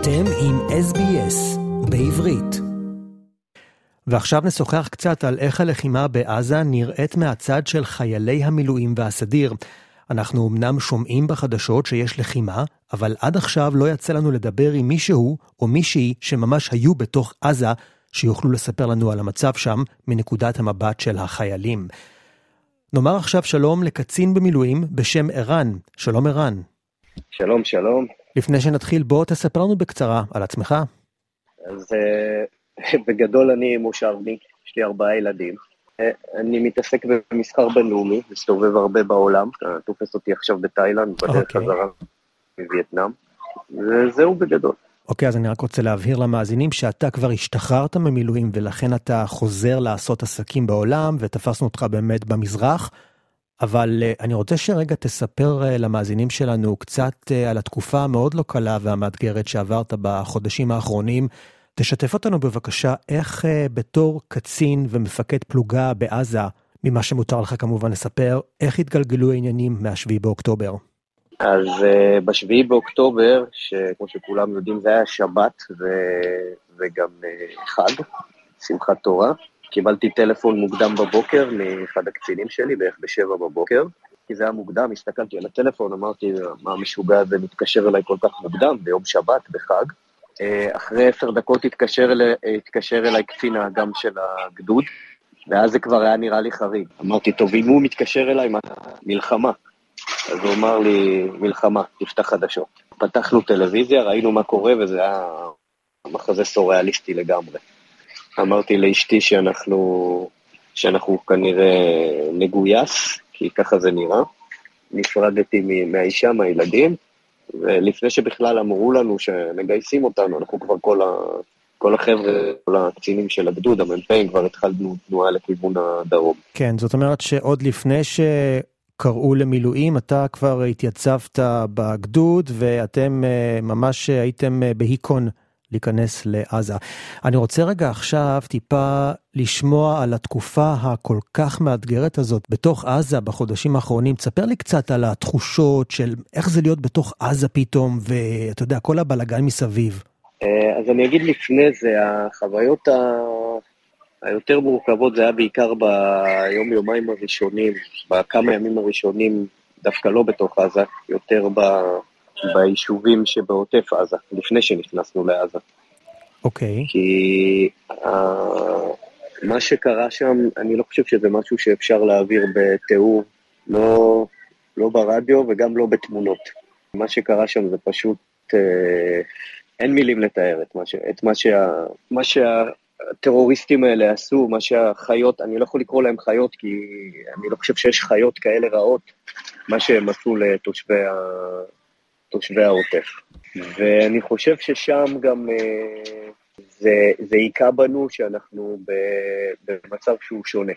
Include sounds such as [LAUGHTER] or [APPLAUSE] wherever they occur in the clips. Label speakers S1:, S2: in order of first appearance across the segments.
S1: אתם עם SBS בעברית. ועכשיו נשוחח קצת על איך הלחימה בעזה נראית מהצד של חיילי המילואים והסדיר. אנחנו אמנם שומעים בחדשות שיש לחימה, אבל עד עכשיו לא יצא לנו לדבר עם מישהו או מישהי שממש היו בתוך עזה, שיוכלו לספר לנו על המצב שם מנקודת המבט של החיילים. נאמר עכשיו שלום לקצין במילואים בשם ערן. שלום ערן.
S2: שלום, שלום.
S1: לפני שנתחיל, בוא תספר לנו בקצרה על עצמך.
S2: אז uh, [LAUGHS] בגדול אני מושבניק, יש לי ארבעה ילדים. Uh, אני מתעסק במסחר בינלאומי, מסתובב הרבה בעולם, תופס אותי עכשיו בתאילנד, בדרך. אוקיי. חזרה מווייטנאם, וזהו בגדול.
S1: אוקיי, okay, אז אני רק רוצה להבהיר למאזינים שאתה כבר השתחררת ממילואים ולכן אתה חוזר לעשות עסקים בעולם ותפסנו אותך באמת במזרח. אבל uh, אני רוצה שרגע תספר uh, למאזינים שלנו קצת uh, על התקופה המאוד לא קלה והמאתגרת שעברת בחודשים האחרונים. תשתף אותנו בבקשה איך בתור קצין ומפקד פלוגה בעזה, ממה שמותר לך כמובן לספר, איך התגלגלו העניינים מה-7 באוקטובר.
S2: אז uh, ב-7 באוקטובר, שכמו שכולם יודעים זה היה שבת ו... וגם uh, חג, שמחת תורה, קיבלתי טלפון מוקדם בבוקר מאחד הקצינים שלי, בערך בשבע בבוקר, כי זה היה מוקדם, הסתכלתי על הטלפון, אמרתי, מה המשוגע הזה מתקשר אליי כל כך מוקדם, ביום שבת, בחג. אה, אחרי עשר דקות התקשר, אלי, התקשר אליי קצין האג"ם של הגדוד, ואז זה כבר היה נראה לי חריג. אמרתי, טוב, אם הוא מתקשר אליי, מה? מלחמה. אז הוא אמר לי, מלחמה, תפתח חדשות. פתחנו טלוויזיה, ראינו מה קורה, וזה היה מחזה סוריאליסטי לגמרי. אמרתי לאשתי שאנחנו, שאנחנו כנראה נגויס, כי ככה זה נראה. נפרדתי מהאישה, מהילדים, ולפני שבכלל אמרו לנו שמגייסים אותנו, אנחנו כבר כל, ה, כל החבר'ה, כל הקצינים של הגדוד, המ"פים, כבר התחלנו תנועה לכיוון הדרום.
S1: כן, זאת אומרת שעוד לפני שקראו למילואים, אתה כבר התייצבת בגדוד, ואתם אה, ממש הייתם אה, בהיכון. להיכנס לעזה. אני רוצה רגע עכשיו טיפה לשמוע על התקופה הכל כך מאתגרת הזאת בתוך עזה בחודשים האחרונים. תספר לי קצת על התחושות של איך זה להיות בתוך עזה פתאום, ואתה יודע, כל הבלגן מסביב.
S2: אה, אז אני אגיד לפני זה, החוויות ה... היותר מורכבות זה היה בעיקר ביום-יומיים הראשונים, בכמה ימים הראשונים, דווקא לא בתוך עזה, יותר ב... ביישובים שבעוטף עזה, לפני שנכנסנו לעזה.
S1: אוקיי.
S2: Okay. כי uh, מה שקרה שם, אני לא חושב שזה משהו שאפשר להעביר בתיאור, לא, לא ברדיו וגם לא בתמונות. מה שקרה שם זה פשוט, uh, אין מילים לתאר את מה, ש, את מה, שה, מה שהטרוריסטים האלה עשו, מה שהחיות, אני לא יכול לקרוא להם חיות כי אני לא חושב שיש חיות כאלה רעות, מה שהם עשו לתושבי ה... תושבי העוטף. ואני חושב ששם גם אה, זה, זה היכה בנו שאנחנו במצב שהוא שונה.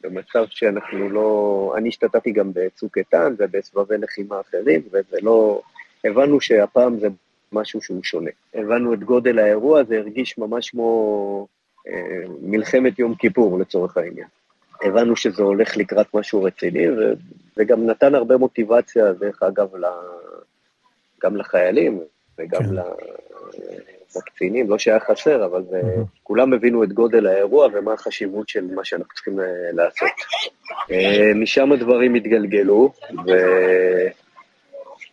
S2: במצב שאנחנו לא... אני השתתפתי גם בצוק איתן ובסבבי לחימה אחרים, וזה לא... הבנו שהפעם זה משהו שהוא שונה. הבנו את גודל האירוע, זה הרגיש ממש כמו אה, מלחמת יום כיפור לצורך העניין. הבנו שזה הולך לקראת משהו רציני, וזה גם נתן הרבה מוטיבציה, דרך אגב, גם לחיילים וגם כן. לקצינים, לא שהיה חסר, אבל זה, כולם הבינו את גודל האירוע ומה החשיבות של מה שאנחנו צריכים אה, לעשות. אה, משם הדברים התגלגלו,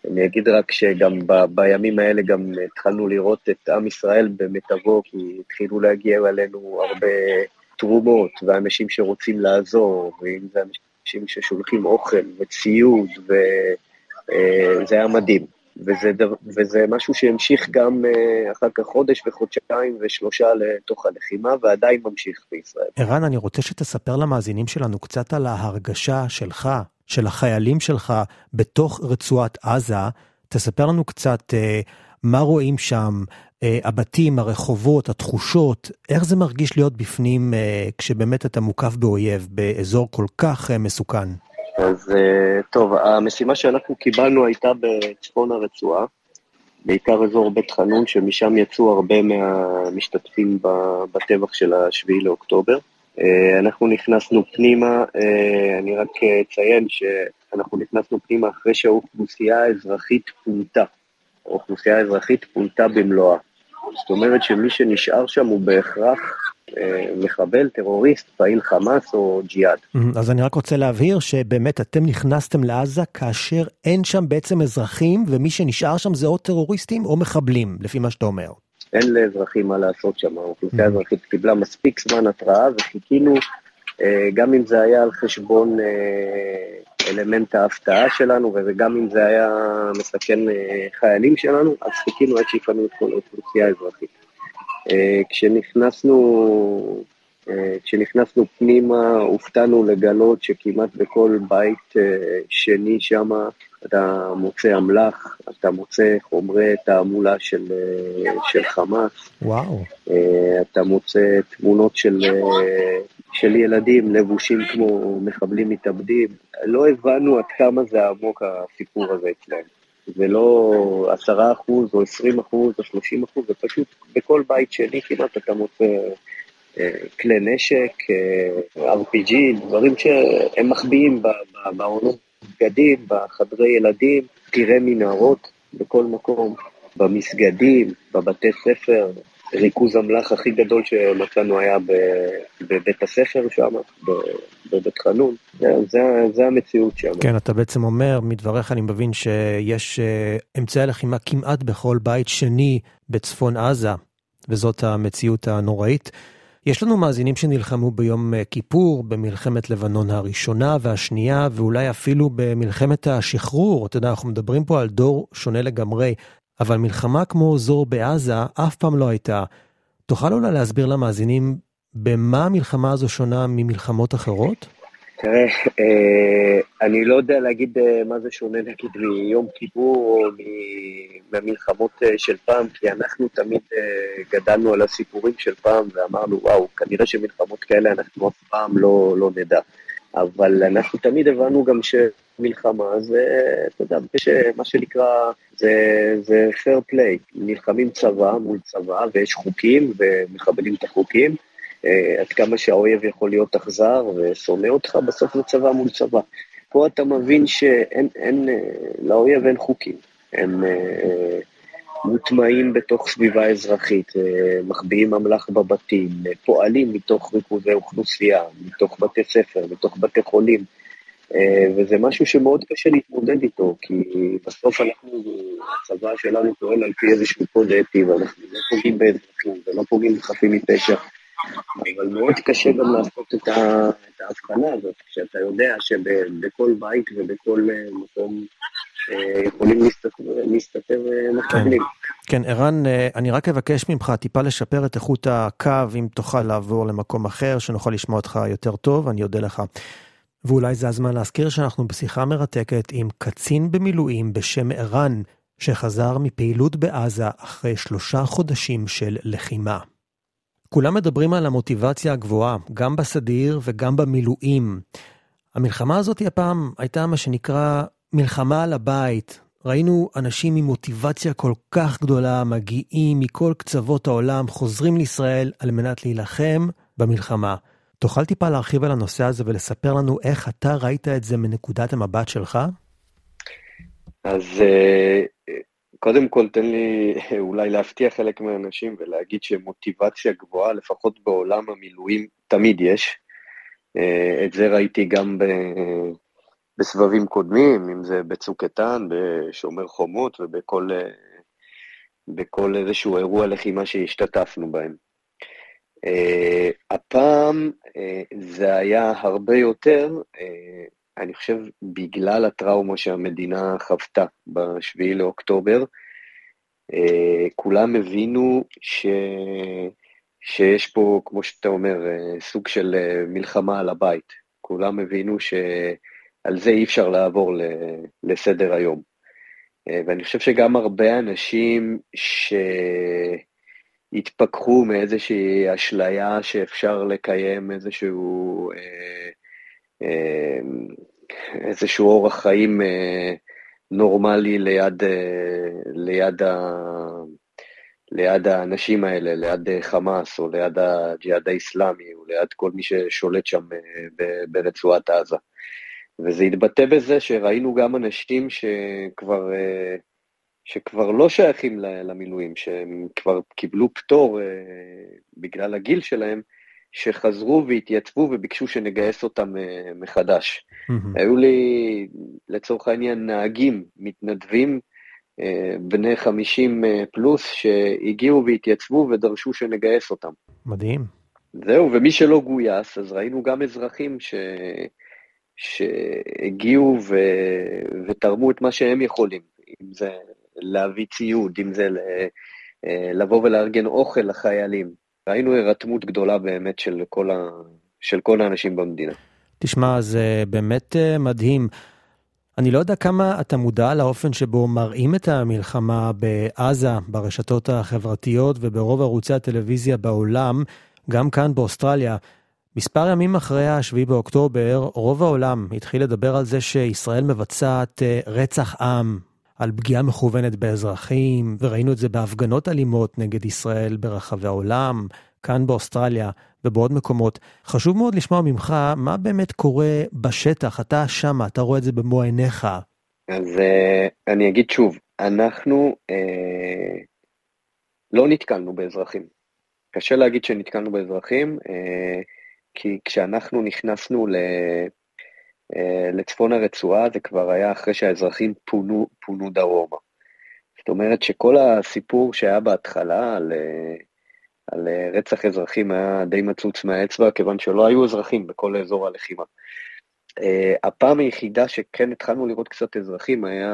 S2: ואני אגיד רק שגם ב... בימים האלה גם התחלנו לראות את עם ישראל במיטבו, כי התחילו להגיע אלינו הרבה תרומות, ואנשים שרוצים לעזור, ואם זה אנשים ששולחים אוכל וציוד, וזה אה, היה מדהים. וזה, וזה משהו שהמשיך גם uh, אחר כך חודש וחודשיים ושלושה לתוך הלחימה, ועדיין ממשיך בישראל.
S1: ערן, אני רוצה שתספר למאזינים שלנו קצת על ההרגשה שלך, של החיילים שלך, בתוך רצועת עזה. תספר לנו קצת uh, מה רואים שם, uh, הבתים, הרחובות, התחושות, איך זה מרגיש להיות בפנים uh, כשבאמת אתה מוקף באויב, באזור כל כך uh, מסוכן.
S2: אז אה, טוב, המשימה שאנחנו קיבלנו הייתה בצפון הרצועה, בעיקר אזור בית חנון, שמשם יצאו הרבה מהמשתתפים בטבח של השביעי לאוקטובר. אה, אנחנו נכנסנו פנימה, אה, אני רק אציין שאנחנו נכנסנו פנימה אחרי שהאוכלוסייה האזרחית פונתה. האוכלוסייה האזרחית פונתה במלואה. זאת אומרת שמי שנשאר שם הוא בהכרח מחבל, טרוריסט, פעיל חמאס או ג'יהאד.
S1: אז אני רק רוצה להבהיר שבאמת אתם נכנסתם לעזה כאשר אין שם בעצם אזרחים, ומי שנשאר שם זה או טרוריסטים או מחבלים, לפי מה שאתה אומר.
S2: אין לאזרחים מה לעשות שם, האוכלוסייה האזרחית קיבלה מספיק זמן התראה וחיכינו, אה, גם אם זה היה על חשבון אה, אלמנט ההפתעה שלנו, וגם אם זה היה מסכן חיילים שלנו, אז חיכינו עד שיפנו את כל האוכלוסייה האזרחית. אה, כשנכנסנו, אה, כשנכנסנו פנימה, הופתענו לגלות שכמעט בכל בית אה, שני שם אתה מוצא אמל"ח, אתה מוצא חומרי תעמולה של, של חמאס.
S1: וואו.
S2: אתה מוצא תמונות של, של ילדים לבושים כמו מחבלים מתאבדים. לא הבנו עד כמה זה עמוק הסיפור הזה אצלנו. זה לא עשרה אחוז או עשרים אחוז או שלושים אחוז, זה פשוט בכל בית שני כמעט אתה מוצא אה, כלי נשק, אה, RPG, דברים שהם מחביאים בעונות בגדים, בחדרי ילדים, טירי מנהרות בכל מקום, במסגדים, בבתי ספר, ריכוז אמל"ח הכי גדול שמצאנו היה בבית הספר שם, בבית חנון. זה, זה המציאות שם.
S1: כן, אתה בעצם אומר, מדבריך אני מבין שיש אה, אמצעי לחימה כמעט בכל בית שני בצפון עזה, וזאת המציאות הנוראית. יש לנו מאזינים שנלחמו ביום אה, כיפור, במלחמת לבנון הראשונה והשנייה, ואולי אפילו במלחמת השחרור. אתה יודע, אנחנו מדברים פה על דור שונה לגמרי. אבל מלחמה כמו זו בעזה אף פעם לא הייתה. תוכל אולי להסביר למאזינים במה המלחמה הזו שונה ממלחמות אחרות?
S2: תראה, אה, אני לא יודע להגיד אה, מה זה שונה נגיד מיום כיפור או מהמלחמות אה, של פעם, כי אנחנו תמיד גדלנו על הסיפורים של פעם ואמרנו, וואו, כנראה שמלחמות כאלה אנחנו אף פעם לא, לא נדע. אבל אנחנו תמיד הבנו גם שמלחמה זה, אתה יודע, מה שנקרא, זה, זה fair play. נלחמים צבא מול צבא, ויש חוקים, ומכבדים את החוקים. אה, עד כמה שהאויב יכול להיות אכזר ושונא אותך, בסוף זה צבא מול צבא. פה אתה מבין שאין, אין, אה, לאויב אין חוקים. הם אה, מוטמעים בתוך סביבה אזרחית, מחביאים אמל"ח בבתים, פועלים מתוך ריכוזי אוכלוסייה, מתוך בתי ספר, מתוך בתי חולים, וזה משהו שמאוד קשה להתמודד איתו, כי בסוף אנחנו, הצבא שלנו פועל על פי איזשהו קוד אתי, ואנחנו לא פוגעים באזרחים ולא פוגעים בחפים מפשע. אבל מאוד קשה גם לעשות את, ההבחנה הזאת, כשאתה יודע שבכל בית ובכל אה, מקום אה, יכולים להסתתר אה, מחבלים.
S1: כן, ערן, אני רק אבקש ממך טיפה לשפר את איכות הקו, אם תוכל לעבור למקום אחר, שנוכל לשמוע אותך יותר טוב, אני אודה לך. ואולי זה הזמן להזכיר שאנחנו בשיחה מרתקת עם קצין במילואים בשם ערן, שחזר מפעילות בעזה אחרי שלושה חודשים של לחימה. כולם מדברים על המוטיבציה הגבוהה, גם בסדיר וגם במילואים. המלחמה הזאת הפעם הייתה מה שנקרא מלחמה על הבית. ראינו אנשים עם מוטיבציה כל כך גדולה מגיעים מכל קצוות העולם, חוזרים לישראל על מנת להילחם במלחמה. תוכל טיפה להרחיב על הנושא הזה ולספר לנו איך אתה ראית את זה מנקודת המבט שלך?
S2: אז אה, קודם כל, תן לי אולי להפתיע חלק מהאנשים ולהגיד שמוטיבציה גבוהה, לפחות בעולם המילואים, תמיד יש. אה, את זה ראיתי גם ב... בסבבים קודמים, אם זה בצוק איתן, בשומר חומות ובכל אה, בכל איזשהו אירוע לחימה שהשתתפנו בהם. Uh, הפעם uh, זה היה הרבה יותר, uh, אני חושב, בגלל הטראומה שהמדינה חוותה ב-7 לאוקטובר, אה, כולם הבינו ש... שיש פה, כמו שאתה אומר, אה, סוג של אה, מלחמה על הבית. כולם הבינו שעל זה אי אפשר לעבור לסדר היום. ואני חושב שגם הרבה אנשים שהתפכחו מאיזושהי אשליה שאפשר לקיים איזשהו איזשהו אורח חיים נורמלי ליד, אה, ליד, ה, ליד האנשים האלה, ליד אה, חמאס או ליד הג'יהאד האיסלאמי או ליד כל מי ששולט שם אה, ברצועת עזה. וזה התבטא בזה שראינו גם אנשים שכבר שכבר לא שייכים למילואים, שהם כבר קיבלו פטור אה, בגלל הגיל שלהם, שחזרו והתייצבו וביקשו שנגייס אותם אה, מחדש. Mm-hmm. היו לי, לצורך העניין, נהגים, מתנדבים, אה, בני 50 אה, פלוס, שהגיעו והתייצבו ודרשו שנגייס אותם.
S1: מדהים.
S2: זהו, ומי שלא גויס, אז ראינו גם אזרחים ש... שהגיעו ו... ותרמו את מה שהם יכולים, אם זה להביא ציוד, אם זה לבוא ולארגן אוכל לחיילים. ראינו הירתמות גדולה באמת של כל, ה... של כל האנשים במדינה.
S1: תשמע, זה באמת אה, מדהים. אני לא יודע כמה אתה מודע לאופן שבו מראים את המלחמה בעזה, ברשתות החברתיות וברוב ערוצי הטלוויזיה בעולם, גם כאן באוסטרליה. מספר ימים אחרי ה-7 באוקטובר, רוב העולם התחיל לדבר על זה שישראל מבצעת אה, רצח עם, על פגיעה מכוונת באזרחים, וראינו את זה בהפגנות אלימות נגד ישראל ברחבי העולם, כאן באוסטרליה ובעוד מקומות. חשוב מאוד לשמוע ממך מה באמת קורה בשטח, אתה שם, אתה רואה את זה במו עיניך.
S2: אז uh, אני אגיד שוב, אנחנו uh, לא נתקלנו באזרחים. קשה להגיד שנתקלנו באזרחים, uh, כי כשאנחנו נכנסנו ל... אה, לצפון הרצועה זה כבר היה אחרי שהאזרחים פונו, פונו דרומה. זאת אומרת שכל הסיפור שהיה בהתחלה על, אה, על אה, רצח אזרחים היה די מצוץ מהאצבע, כיוון שלא היו אזרחים בכל אזור הלחימה. הפעם היחידה שכן התחלנו לראות קצת אזרחים היה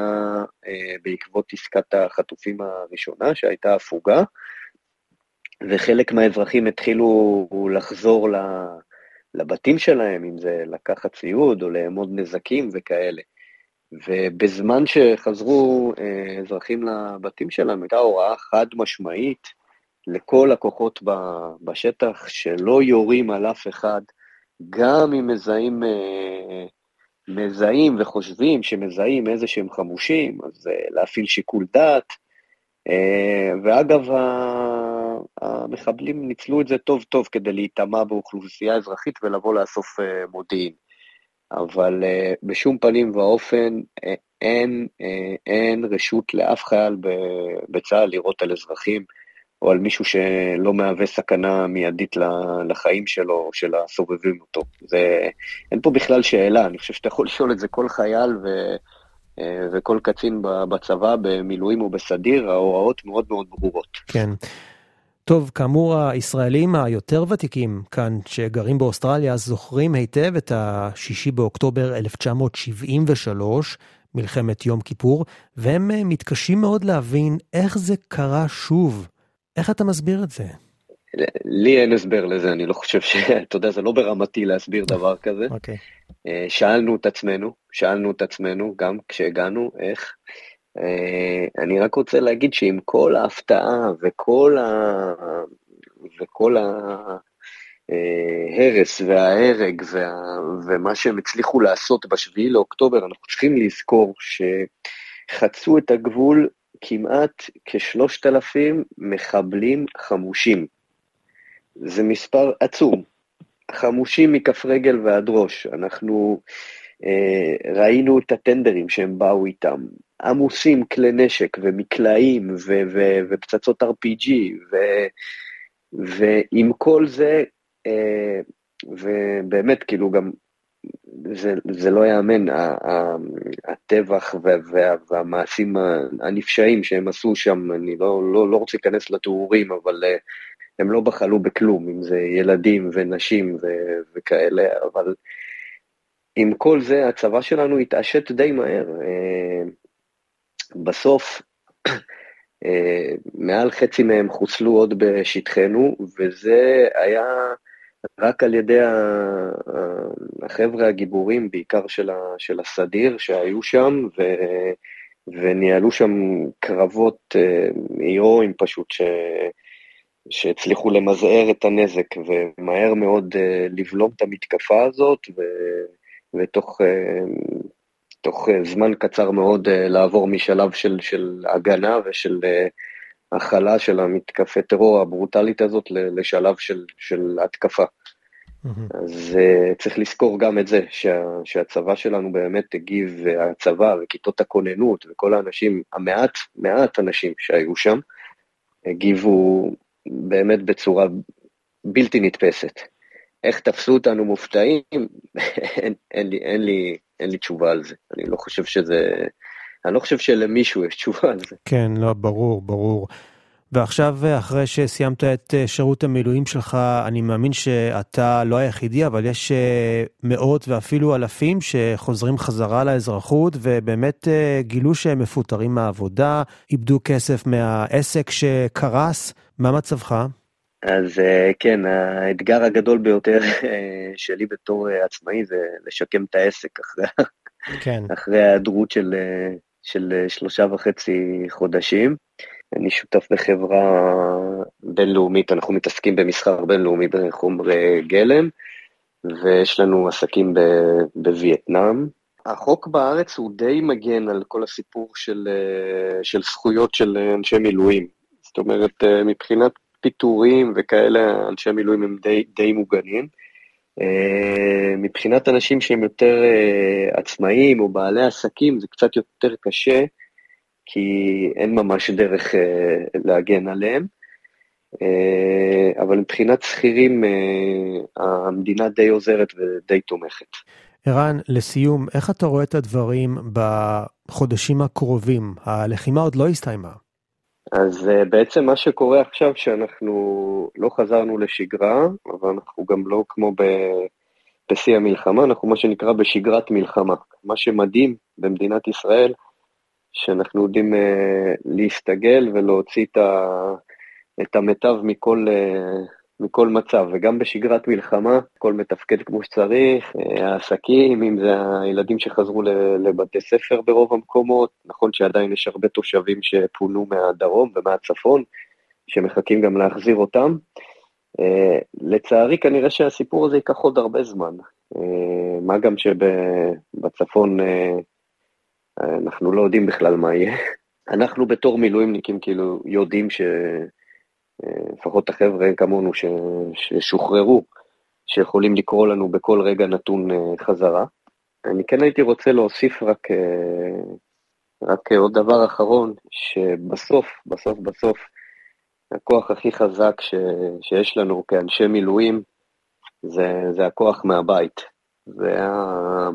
S2: בעקבות עסקת החטופים הראשונה, שהייתה הפוגה, וחלק מהאזרחים התחילו לחזור ל... לה... לבתים שלהם, אם זה לקחת ציוד או לאמוד נזקים וכאלה. ובזמן שחזרו אה, אזרחים לבתים שלהם, הייתה הוראה חד משמעית לכל הכוחות בשטח שלא יורים על אף אחד, גם אם מזהים, אה, מזהים וחושבים שמזהים איזה שהם חמושים, אז אה, להפעיל שיקול דעת. ואגב, המחבלים ניצלו את זה טוב טוב כדי להיטמע באוכלוסייה אזרחית ולבוא לאסוף אה, מודיעין. אבל אה, בשום פנים ואופן אה, אין, אין רשות לאף חייל בצה"ל לירות על אזרחים או על מישהו שלא מהווה סכנה מיידית לחיים שלו או של הסובבים אותו. זה, אין פה בכלל שאלה, אני חושב שאתה יכול [LAUGHS] לשאול את זה כל חייל ו... וכל קצין בצבא, במילואים ובסדיר, ההוראות מאוד מאוד ברורות.
S1: כן. טוב, כאמור, הישראלים היותר ותיקים כאן, שגרים באוסטרליה, זוכרים היטב את ה-6 באוקטובר 1973, מלחמת יום כיפור, והם אה, מתקשים מאוד להבין איך זה קרה שוב. איך אתה מסביר את זה?
S2: לי אין הסבר לזה, אני לא חושב ש... [LAUGHS] אתה יודע, זה לא ברמתי להסביר דבר כזה.
S1: אוקיי. Okay.
S2: שאלנו את עצמנו, שאלנו את עצמנו, גם כשהגענו, איך. אה, אני רק רוצה להגיד שעם כל ההפתעה וכל, ה... וכל ההרס וההרג וה... ומה שהם הצליחו לעשות בשביעי לאוקטובר, אנחנו צריכים לזכור שחצו את הגבול כמעט כשלושת אלפים מחבלים חמושים. זה מספר עצום. חמושים מכף רגל ועד ראש. אנחנו אה, ראינו את הטנדרים שהם באו איתם, עמוסים כלי נשק ומקלעים ו- ו- ופצצות RPG, ו- ועם כל זה, אה, ובאמת, כאילו גם, זה, זה לא ייאמן, הטבח וה, והמעשים הנפשעים שהם עשו שם, אני לא, לא, לא רוצה להיכנס לתיאורים, אבל אה, הם לא בחלו בכלום, אם זה ילדים ונשים ו- וכאלה, אבל עם כל זה הצבא שלנו התעשת די מהר. אה, בסוף, אה, מעל חצי מהם חוסלו עוד בשטחנו, וזה היה רק על ידי החבר'ה הגיבורים, בעיקר של, הסדיר שהיו שם, ו, וניהלו שם קרבות אה, הירואיים פשוט, ש, שהצליחו למזער את הנזק, ומהר מאוד לבלום את המתקפה הזאת, ו, ותוך תוך אה, זמן קצר מאוד אה, לעבור משלב של, של הגנה ושל אה, הכלה של המתקפי טרור הברוטלית הזאת לשלב של, של התקפה. Mm-hmm. אז צריך לזכור גם את זה, שה, שהצבא שלנו באמת הגיב, והצבא וכיתות הכוננות וכל האנשים, המעט, מעט אנשים שהיו שם, הגיבו באמת בצורה בלתי נתפסת. איך תפסו אותנו מופתעים, [LAUGHS] אין, אין, לי, אין, לי, אין לי תשובה על זה. אני לא חושב שזה, אני לא חושב שלמישהו יש תשובה על זה.
S1: כן, לא, ברור, ברור. ועכשיו, אחרי שסיימת את אה, שירות המילואים שלך, אני מאמין שאתה לא היחידי, אבל יש אה, מאות ואפילו אלפים שחוזרים חזרה לאזרחות, ובאמת אה, גילו שהם מפוטרים מהעבודה, איבדו כסף מהעסק שקרס. מה מצבך?
S2: אז כן, האתגר הגדול ביותר שלי בתור עצמאי זה לשקם את העסק אחרי, כן. אחרי ההיעדרות של, של שלושה וחצי חודשים. אני שותף בחברה בינלאומית, אנחנו מתעסקים במסחר בינלאומי בחומרי גלם, ויש לנו עסקים בווייטנאם. החוק בארץ הוא די מגן על כל הסיפור של, של זכויות של אנשי מילואים. זאת אומרת, מבחינת פיטורים וכאלה, אנשי מילואים הם די, די מוגנים. מבחינת אנשים שהם יותר עצמאים או בעלי עסקים, זה קצת יותר קשה. כי אין ממש דרך אה, להגן עליהם. אה, אבל מבחינת שכירים, אה, המדינה די עוזרת ודי תומכת.
S1: ערן, לסיום, איך אתה רואה את הדברים בחודשים הקרובים? הלחימה עוד לא הסתיימה.
S2: אז בעצם מה שקורה עכשיו, שאנחנו לא חזרנו לשגרה, אבל אנחנו גם לא כמו ב... בשיא המלחמה, אנחנו מה שנקרא בשגרת מלחמה. מה שמדהים במדינת ישראל, שאנחנו יודעים uh, להסתגל ולהוציא את, ה, את המיטב מכל, uh, מכל מצב, וגם בשגרת מלחמה, הכל מתפקד כמו שצריך, uh, העסקים, אם זה הילדים שחזרו לבתי ספר ברוב המקומות, נכון שעדיין יש הרבה תושבים שפונו מהדרום ומהצפון, שמחכים גם להחזיר אותם. Uh, לצערי, כנראה שהסיפור הזה ייקח עוד הרבה זמן. Uh, מה גם שבצפון אנחנו לא יודעים בכלל מה יהיה. [LAUGHS] אנחנו בתור מילואימניקים כאילו יודעים שלפחות החבר'ה כמונו ש... ששוחררו, שיכולים לקרוא לנו בכל רגע נתון אה, חזרה. אני כן הייתי רוצה להוסיף רק, אה, רק עוד דבר אחרון, שבסוף, בסוף, בסוף, הכוח הכי חזק ש... שיש לנו כאנשי מילואים זה, זה הכוח מהבית. זה ה...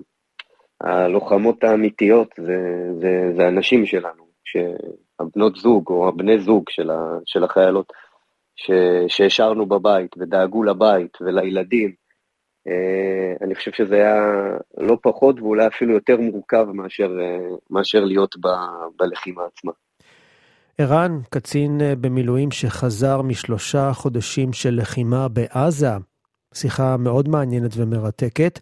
S2: הלוחמות האמיתיות זה, זה, זה הנשים שלנו, שהבנות זוג או הבני זוג של, ה, של החיילות, ש, שהשארנו בבית ודאגו לבית ולילדים. Uh, אני חושב שזה היה לא פחות ואולי אפילו יותר מורכב מאשר, uh, מאשר להיות ב, בלחימה עצמה.
S1: ערן, קצין uh, במילואים שחזר משלושה חודשים של לחימה בעזה, שיחה מאוד מעניינת ומרתקת.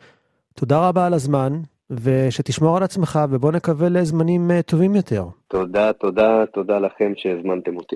S1: תודה רבה על הזמן, ושתשמור על עצמך, ובוא נקווה לזמנים אה, טובים יותר.
S2: תודה, תודה, תודה לכם שהזמנתם אותי.